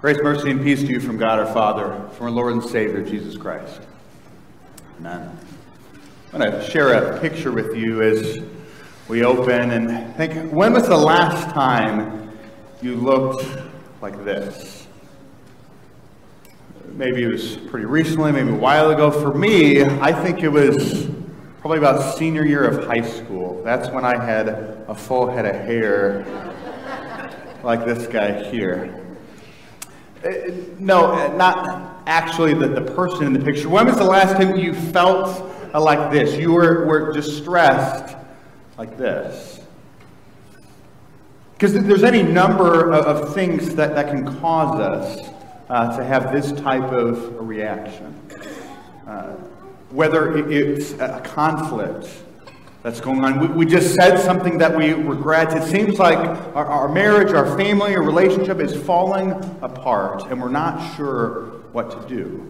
Grace, mercy, and peace to you from God our Father, from our Lord and Savior, Jesus Christ. Amen. I'm going to share a picture with you as we open and think when was the last time you looked like this? Maybe it was pretty recently, maybe a while ago. For me, I think it was probably about senior year of high school. That's when I had a full head of hair like this guy here. Uh, no, uh, not actually the, the person in the picture. When was the last time you felt uh, like this? You were, were distressed like this. Because there's any number of, of, things that, that can cause us uh, to have this type of reaction. Uh, whether it's a conflict, that's going on. We, we, just said something that we regret. It seems like our, our marriage, our family, our relationship is falling apart, and we're not sure what to do.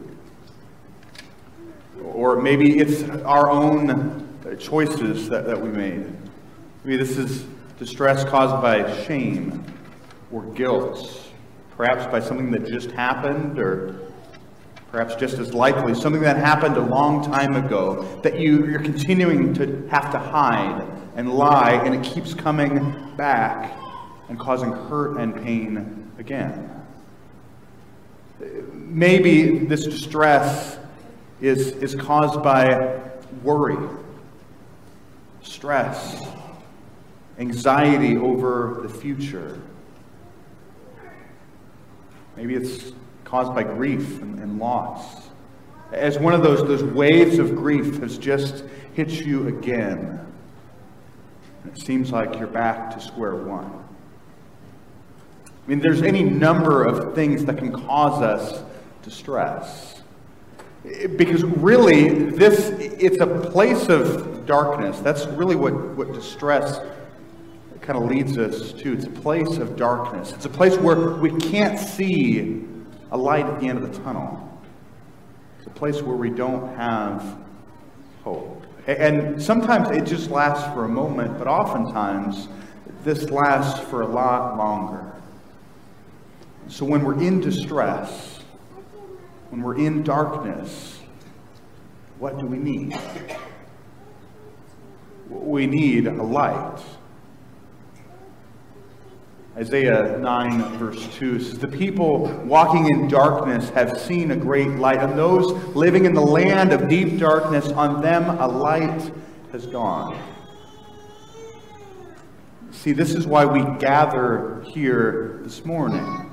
Or maybe it's our own choices that, that we made. Maybe this is distress caused by shame or guilt, perhaps by something that just happened or perhaps just as likely, something that happened a long time ago that you, you're continuing to have to hide and lie, and it keeps coming back and causing hurt and pain again. Maybe this distress is, is caused by worry, stress, anxiety over the future. Maybe it's caused by grief and, and loss. As one of those, those waves of grief has just hit you again, it seems like you're back to square one. I mean, there's any number of things that can cause us distress. Because really, this it's a place of darkness. That's really what, what distress kind of leads us to. It's a place of darkness. It's a place where we can't see a light at the end of the tunnel. It's a place where we don't have hope. And sometimes it just lasts for a moment, but oftentimes this lasts for a lot longer. So when we're in distress, when we're in darkness, what do we need? We need a light. Isaiah 9, verse 2 says, The people walking in darkness have seen a great light, and those living in the land of deep darkness, on them a light has dawned. See, this is why we gather here this morning.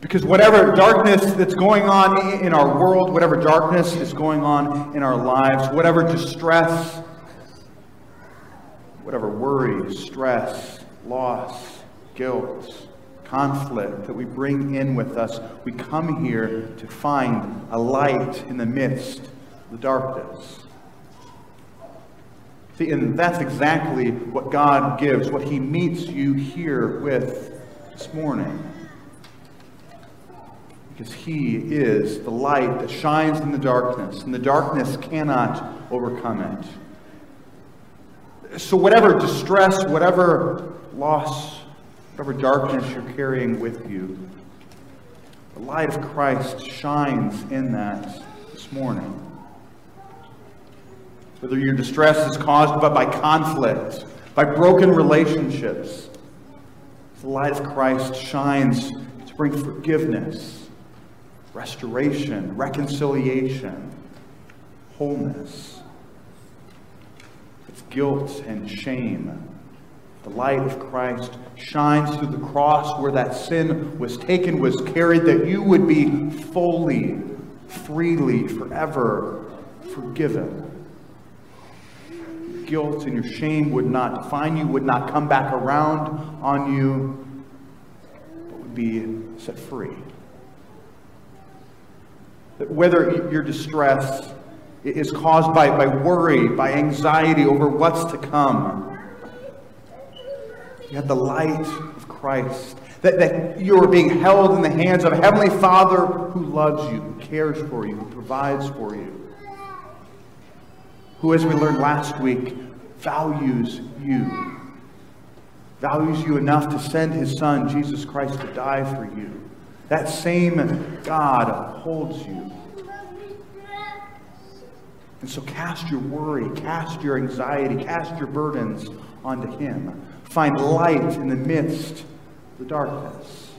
Because whatever darkness that's going on in our world, whatever darkness is going on in our lives, whatever distress, whatever worry, stress, loss, guilt, conflict that we bring in with us, we come here to find a light in the midst of the darkness. See, and that's exactly what God gives, what He meets you here with this morning. Because He is the light that shines in the darkness, and the darkness cannot overcome it. So, whatever distress, whatever loss, whatever darkness you're carrying with you, the light of Christ shines in that this morning. Whether your distress is caused by, by conflict, by broken relationships, the light of Christ shines to bring forgiveness, restoration, reconciliation, wholeness. Guilt and shame the light of Christ shines through the cross where that sin was taken, was carried, that you would be fully, freely, forever forgiven. Guilt and your shame would not define you, would not come back around on you, but would be set free. That whether your distress is caused by, by worry, by anxiety over what's to come, you have the light of Christ. That, that you are being held in the hands of a Heavenly Father who loves you, who cares for you, who provides for you. Who, as we learned last week, values you. values you enough to send his son, Jesus Christ, to die for you. That same God upholds you. And so cast your worry, cast your anxiety, cast your burdens onto him. Find light in the midst of the darkness.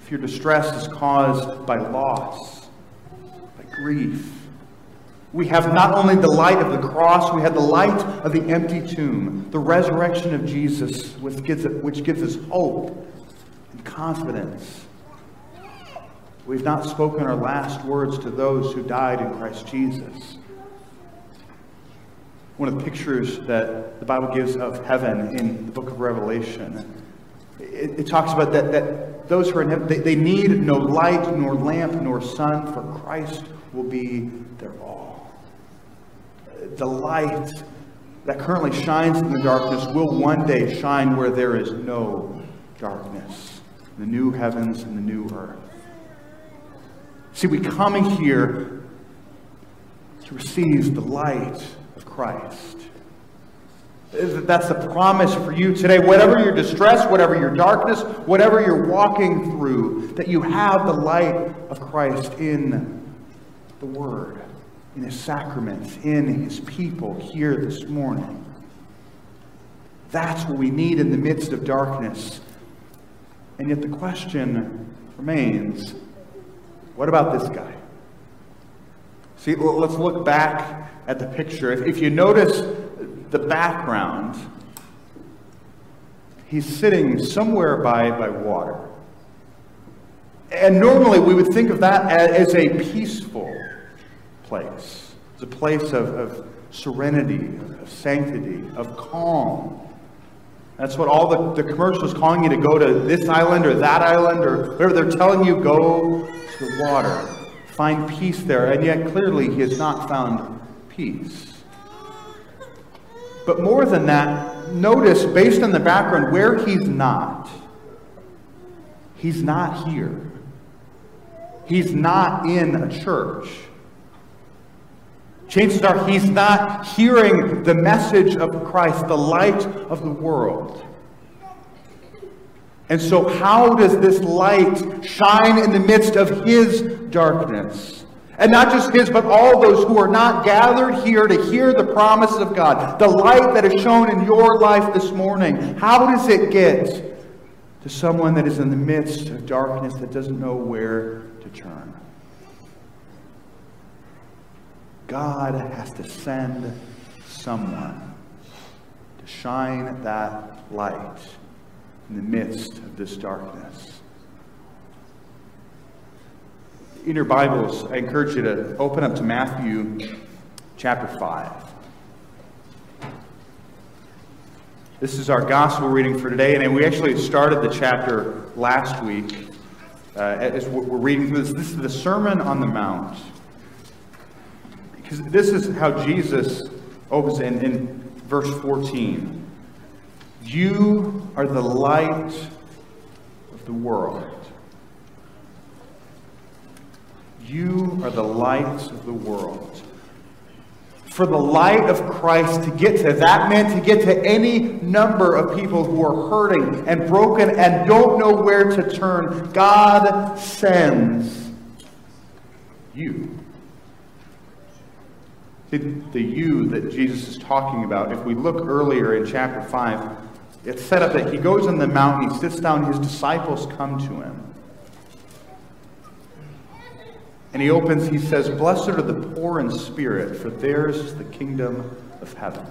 If your distress is caused by loss, by grief, we have not only the light of the cross, we have the light of the empty tomb, the resurrection of Jesus, which gives, which gives us hope and confidence. We've not spoken our last words to those who died in Christ Jesus. One of the pictures that the Bible gives of heaven in the book of Revelation, it, it talks about that, that those who are in heaven, they, they need no light, nor lamp, nor sun, for Christ will be their all the light that currently shines in the darkness will one day shine where there is no darkness. The new heavens and the new earth. See, we come here to receive the light of Christ. That's the promise for you today. Whatever your distress, whatever your darkness, whatever you're walking through, that you have the light of Christ in the Word in his sacraments, in his people here this morning. That's what we need in the midst of darkness. And yet the question remains what about this guy? See, let's look back at the picture. If, you notice the background, he's sitting somewhere by, by water. And normally we would think of that as a peaceful place. It's a place of, of serenity, of sanctity, of calm. That's what all the, the commercials calling you to go to this island or that island or wherever they're telling you go the water. Find peace there. And yet clearly he has not found peace. But more than that, notice based on the background where he's not. He's not here. He's not in a church. Chances are he's not hearing the message of Christ, the light of the world. And so, how does this light shine in the midst of his darkness? And not just his, but all those who are not gathered here to hear the promise of God. The light that is shown in your life this morning. How does it get to someone that is in the midst of darkness that doesn't know where to turn? God has to send someone to shine that light in the midst of this darkness. In your Bibles, I encourage you to open up to Matthew chapter 5. This is our gospel reading for today, and we actually started the chapter last week. Uh, as we're reading through this, this is the Sermon on the Mount. Because this is how Jesus opens in, in verse 14. You are the light of the world. You are the light of the world. For the light of Christ to get to that man, to get to any number of people who are hurting and broken and don't know where to turn, God sends you the you that Jesus is talking about, if we look earlier in chapter 5, it's set up that he goes on the mountain, he sits down, his disciples come to him. And he opens, he says, Blessed are the poor in spirit, for theirs is the kingdom of heaven.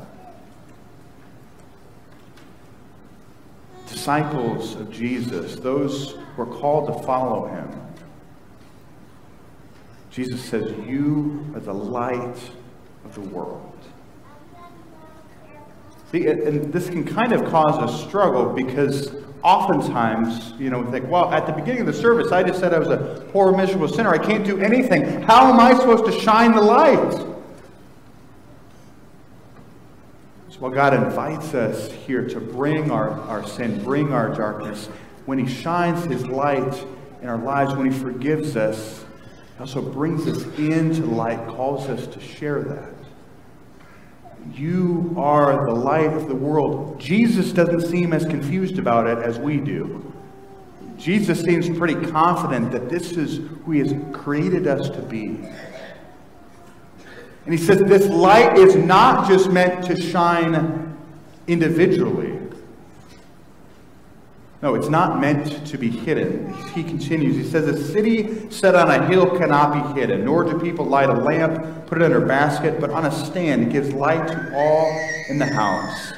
Disciples of Jesus, those who are called to follow him. Jesus says, You are the light of the world. And this can kind of cause a struggle because oftentimes, you know, we think, well, at the beginning of the service, I just said I was a poor, miserable sinner. I can't do anything. How am I supposed to shine the light? So, well, God invites us here to bring our, our sin, bring our darkness. When He shines His light in our lives, when He forgives us, He also brings us into light, calls us to share that You are the light of the world. Jesus doesn't seem as confused about it as we do. Jesus seems pretty confident that this is who he has created us to be. And he says this light is not just meant to shine individually. No, it's not meant to be hidden. He continues. He says, A city set on a hill cannot be hidden, nor do people light a lamp, put it in a basket, but on a stand. It gives light to all in the house.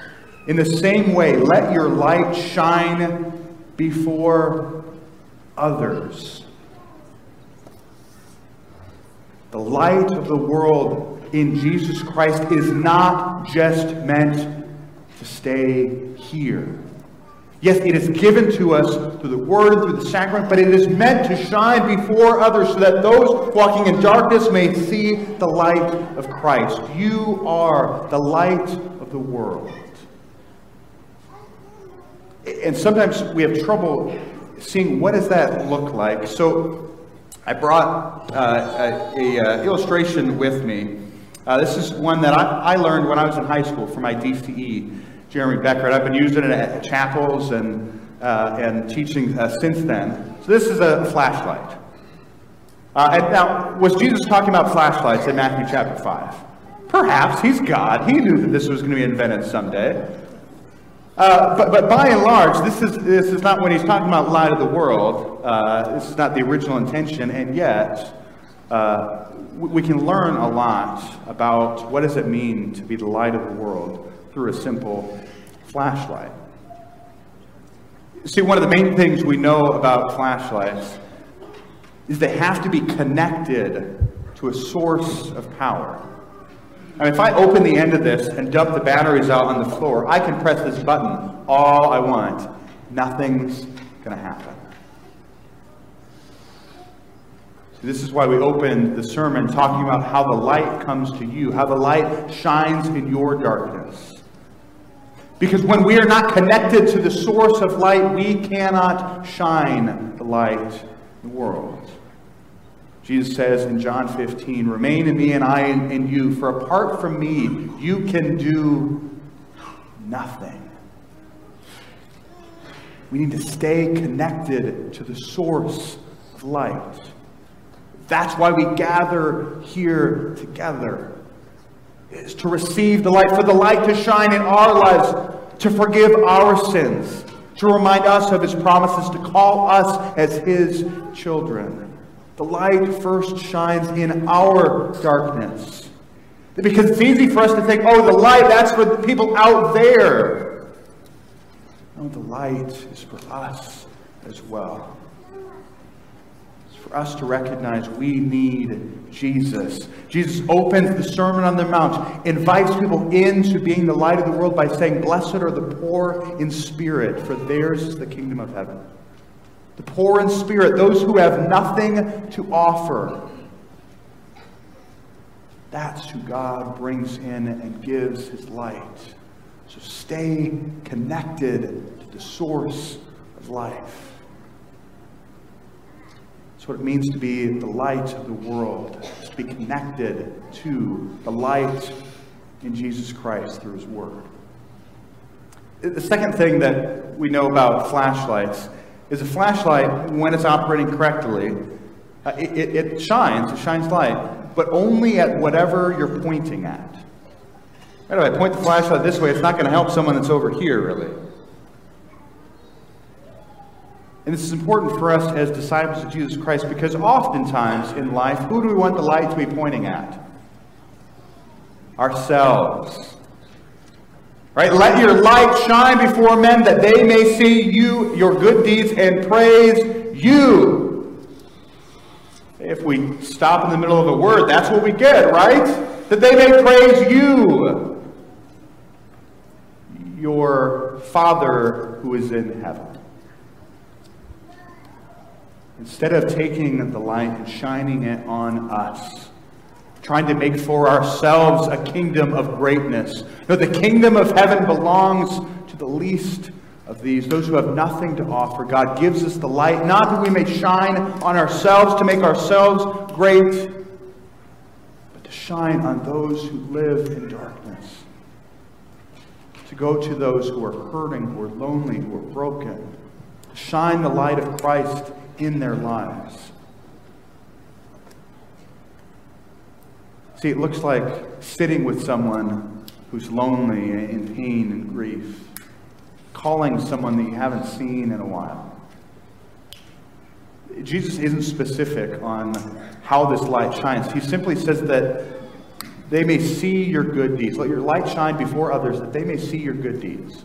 In the same way, let your light shine before others. The light of the world in Jesus Christ is not just meant to stay here. Yes, it is given to us through the Word, and through the sacrament, but it is meant to shine before others so that those walking in darkness may see the light of Christ. You are the light of the world. And sometimes we have trouble seeing what does that look like. So I brought uh, a, a, uh, illustration with me. Uh, this is one that I, I learned when I was in high school for my DCE. Jeremy Becker. I've been using it at chapels and, uh, and teaching uh, since then. So this is a flashlight. Uh, now, was Jesus talking about flashlights in Matthew chapter 5? Perhaps. He's God. He knew that this was going to be invented someday. Uh, but, but by and large, this is, this is not when he's talking about light of the world. Uh, this is not the original intention, and yet uh, we can learn a lot about what does it mean to be the light of the world through a simple flashlight. See, one of the main things we know about flashlights is they have to be connected to a source of power. Mean, if I open the end of this and dump the batteries out on the floor, I can press this button all I want. Nothing's going to happen. See, this is why we opened the sermon talking about how the light comes to you, how the light shines in your darkness. Because when we are not connected to the source of light, we cannot shine the light in the world. Jesus says in John 15, Remain in me and I in you, for apart from me, you can do nothing. We need to stay connected to the source of light. That's why we gather here together is to receive the light, for the light to shine in our lives, to forgive our sins, to remind us of his promises, to call us as his children. The light first shines in our darkness. Because it's easy for us to think, oh, the light, that's for the people out there. No, the light is for us as well us to recognize we need Jesus. Jesus opens the Sermon on the Mount, invites people into being the light of the world by saying, Blessed are the poor in spirit, for theirs is the kingdom of heaven. The poor in spirit, those who have nothing to offer. That's who God brings in and gives his light. So stay connected to the source of life. It's what it means to be the light of the world, to be connected to the light in Jesus Christ through his word. The second thing that we know about flashlights is a flashlight, when it's operating correctly, uh, it, it, it shines, it shines light, but only at whatever you're pointing at. Right, if I point the flashlight this way, it's not going to help someone that's over here, really. And this is important for us as disciples of Jesus Christ because oftentimes in life, who do we want the light to be pointing at? Ourselves. Right? Let your light shine before men that they may see you, your good deeds, and praise you. If we stop in the middle of a word, that's what we get, right? That they may praise you, your Father who is in heaven. Instead of taking the light and shining it on us, trying to make for ourselves a kingdom of greatness. No, the kingdom of heaven belongs to the least of these, those who have nothing to offer. God gives us the light, not that we may shine on ourselves to make ourselves great, but to shine on those who live in darkness. to go to those who are hurting, who are lonely, who are broken, to shine the light of Christ in their lives. See, it looks like sitting with someone who's lonely and in pain and grief, calling someone that you haven't seen in a while. Jesus isn't specific on how this light shines. He simply says that they may see your good deeds. Let your light shine before others that they may see your good deeds.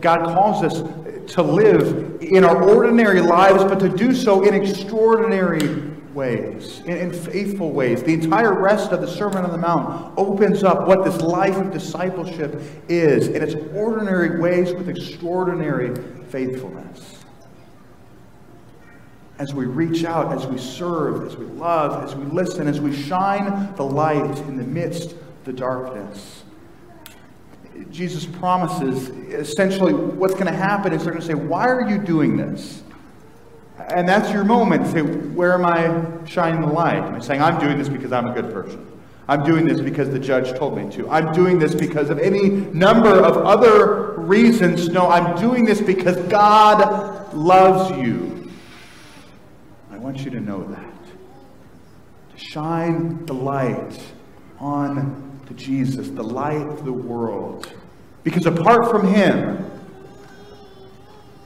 God calls us to live in our ordinary lives, but to do so in extraordinary ways, in, in, faithful ways. The entire rest of the Sermon on the Mount opens up what this life of discipleship is in its ordinary ways with extraordinary faithfulness as we reach out, as we serve, as we love, as we listen, as we shine the light in the midst of the darkness. Jesus promises essentially what's going to happen is they're going to say, Why are you doing this? And that's your moment to say, Where am I shining the light? Am I saying, I'm doing this because I'm a good person? I'm doing this because the judge told me to. I'm doing this because of any number of other reasons. No, I'm doing this because God loves you. I want you to know that. To shine the light on to Jesus, the light of the world. Because apart from Him,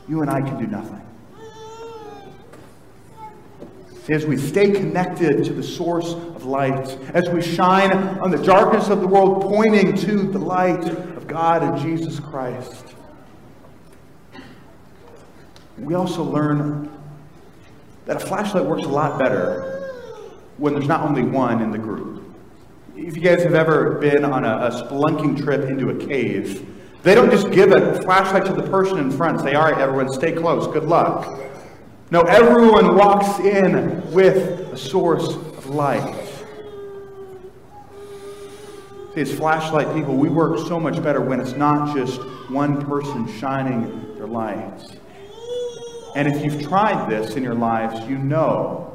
you and I can do nothing. As we stay connected to the source of light, as we shine on the darkness of the world, pointing to the light of God and Jesus Christ, we also learn that a flashlight works a lot better when there's not only one in the group. If you guys have ever been on a, a spelunking trip into a cave, they don't just give a flashlight to the person in front say, all right, everyone, stay close, good luck. No, everyone walks in with a source of light. See, as flashlight people, we work so much better when it's not just one person shining their lights. And if you've tried this in your lives, you know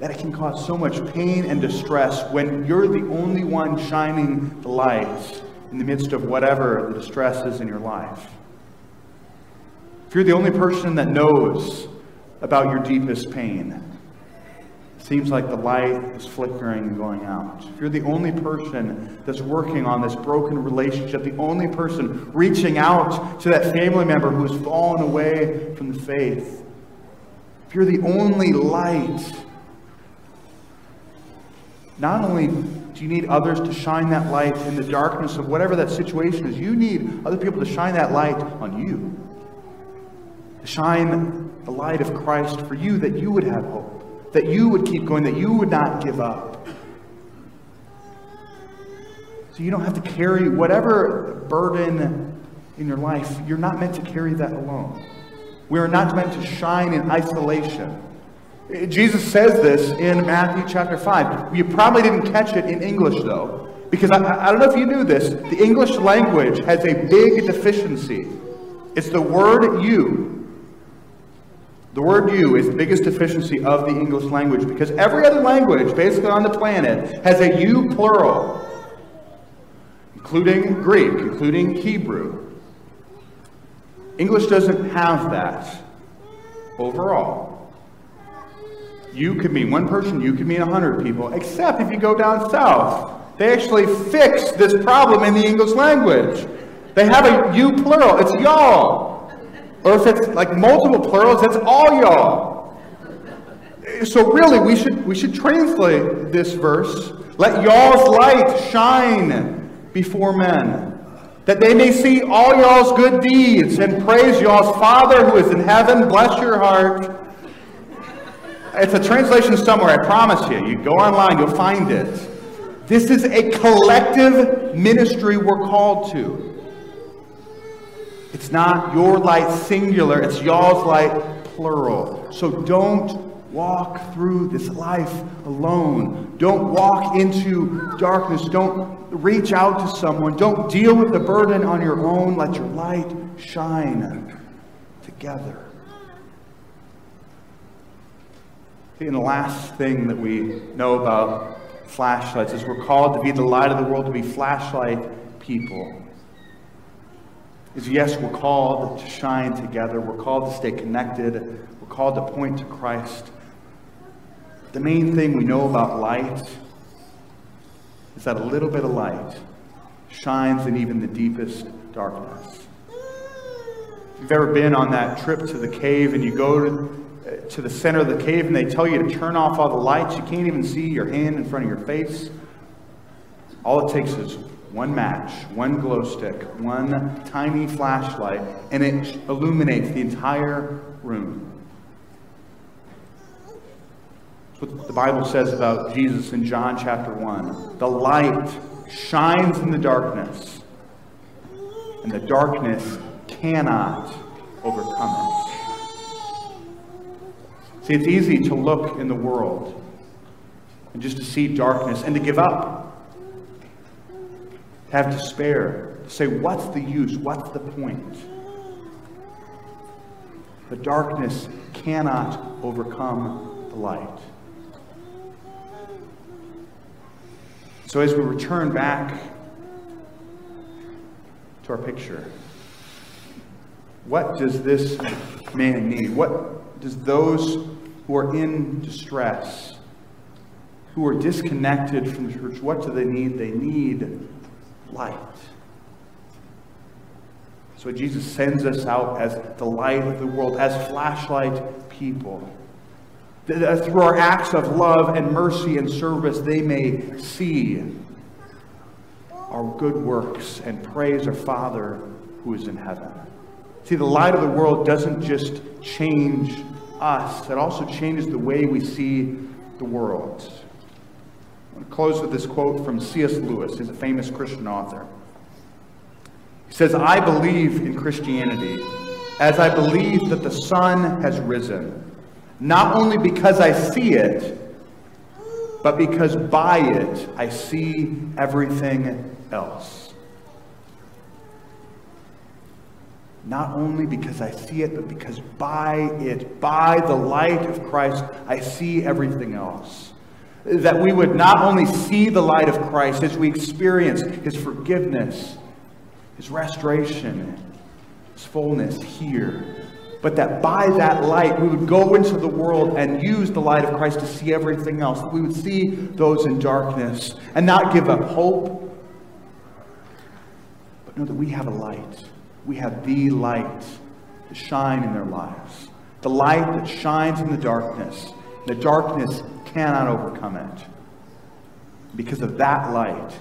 that it can cause so much pain and distress when you're the only one shining the lights in the midst of whatever the distress is in your life. If you're the only person that knows about your deepest pain, seems like the light is flickering and going out. If you're the only person that's working on this broken relationship, the only person reaching out to that family member who has fallen away from the faith, if you're the only light, not only do you need others to shine that light in the darkness of whatever that situation is, you need other people to shine that light on you. To shine the light of Christ for you that you would have hope that you would keep going, that you would not give up. So you don't have to carry whatever burden in your life, you're not meant to carry that alone. We are not meant to shine in isolation. Jesus says this in Matthew chapter 5. You probably didn't catch it in English, though, because I, I don't know if you knew this. The English language has a big deficiency. It's the word you. The word you is the biggest deficiency of the English language because every other language, basically on the planet, has a you plural, including Greek, including Hebrew. English doesn't have that overall. You could mean one person, you could mean a hundred people, except if you go down south. They actually fix this problem in the English language. They have a you plural, it's y'all. Or if it's like multiple plurals, it's all y'all. So really, we should, we should translate this verse. Let y'all's light shine before men, that they may see all y'all's good deeds and praise y'all's Father who is in heaven. Bless your heart. It's a translation somewhere, I promise you. You go online, you'll find it. This is a collective ministry we're called to. It's not your light singular, it's y'all's light plural. So don't walk through this life alone. Don't walk into darkness. Don't reach out to someone. Don't deal with the burden on your own. Let your light shine together. And the last thing that we know about flashlights, is we're called to be the light of the world, to be flashlight people. Is yes, we're called to shine together. We're called to stay connected. We're called to point to Christ. The main thing we know about light is that a little bit of light shines in even the deepest darkness. If you've ever been on that trip to the cave and you go to, to the center of the cave and they tell you to turn off all the lights, you can't even see your hand in front of your face. All it takes is one match, one glow stick, one tiny flashlight, and it illuminates the entire room. That's what the Bible says about Jesus in John chapter 1. The light shines in the darkness, and the darkness cannot overcome it. See, it's easy to look in the world and just to see darkness and to give up, to have despair, to say, What's the use? What's the point? The darkness cannot overcome the light. So as we return back to our picture, what does this man need? What does those who are in distress, who are disconnected from the church, what do they need? They need light. So Jesus sends us out as the light of the world, as flashlight people that through our acts of love and mercy and service, they may see our good works and praise our Father who is in heaven. See, the light of the world doesn't just change us, it also changes the way we see the world. I want to close with this quote from C.S. Lewis. He's a famous Christian author. He says, I believe in Christianity as I believe that the sun has risen not only because I see it, but because by it I see everything else. Not only because I see it, but because by it, by the light of Christ, I see everything else. That we would not only see the light of Christ as we experience his forgiveness, his restoration, his fullness here, but that by that light we would go into the world and use the light of Christ to see everything else. That we would see those in darkness and not give up hope, but know that we have a light. We have the light to shine in their lives. The light that shines in the darkness. The darkness cannot overcome it. Because of that light,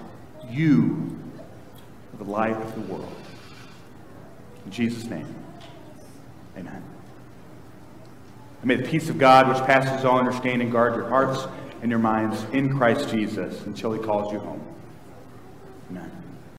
you are the light of the world. In Jesus' name. Amen. And may the peace of God, which passes all understanding, guard your hearts and your minds in Christ Jesus until he calls you home. Amen.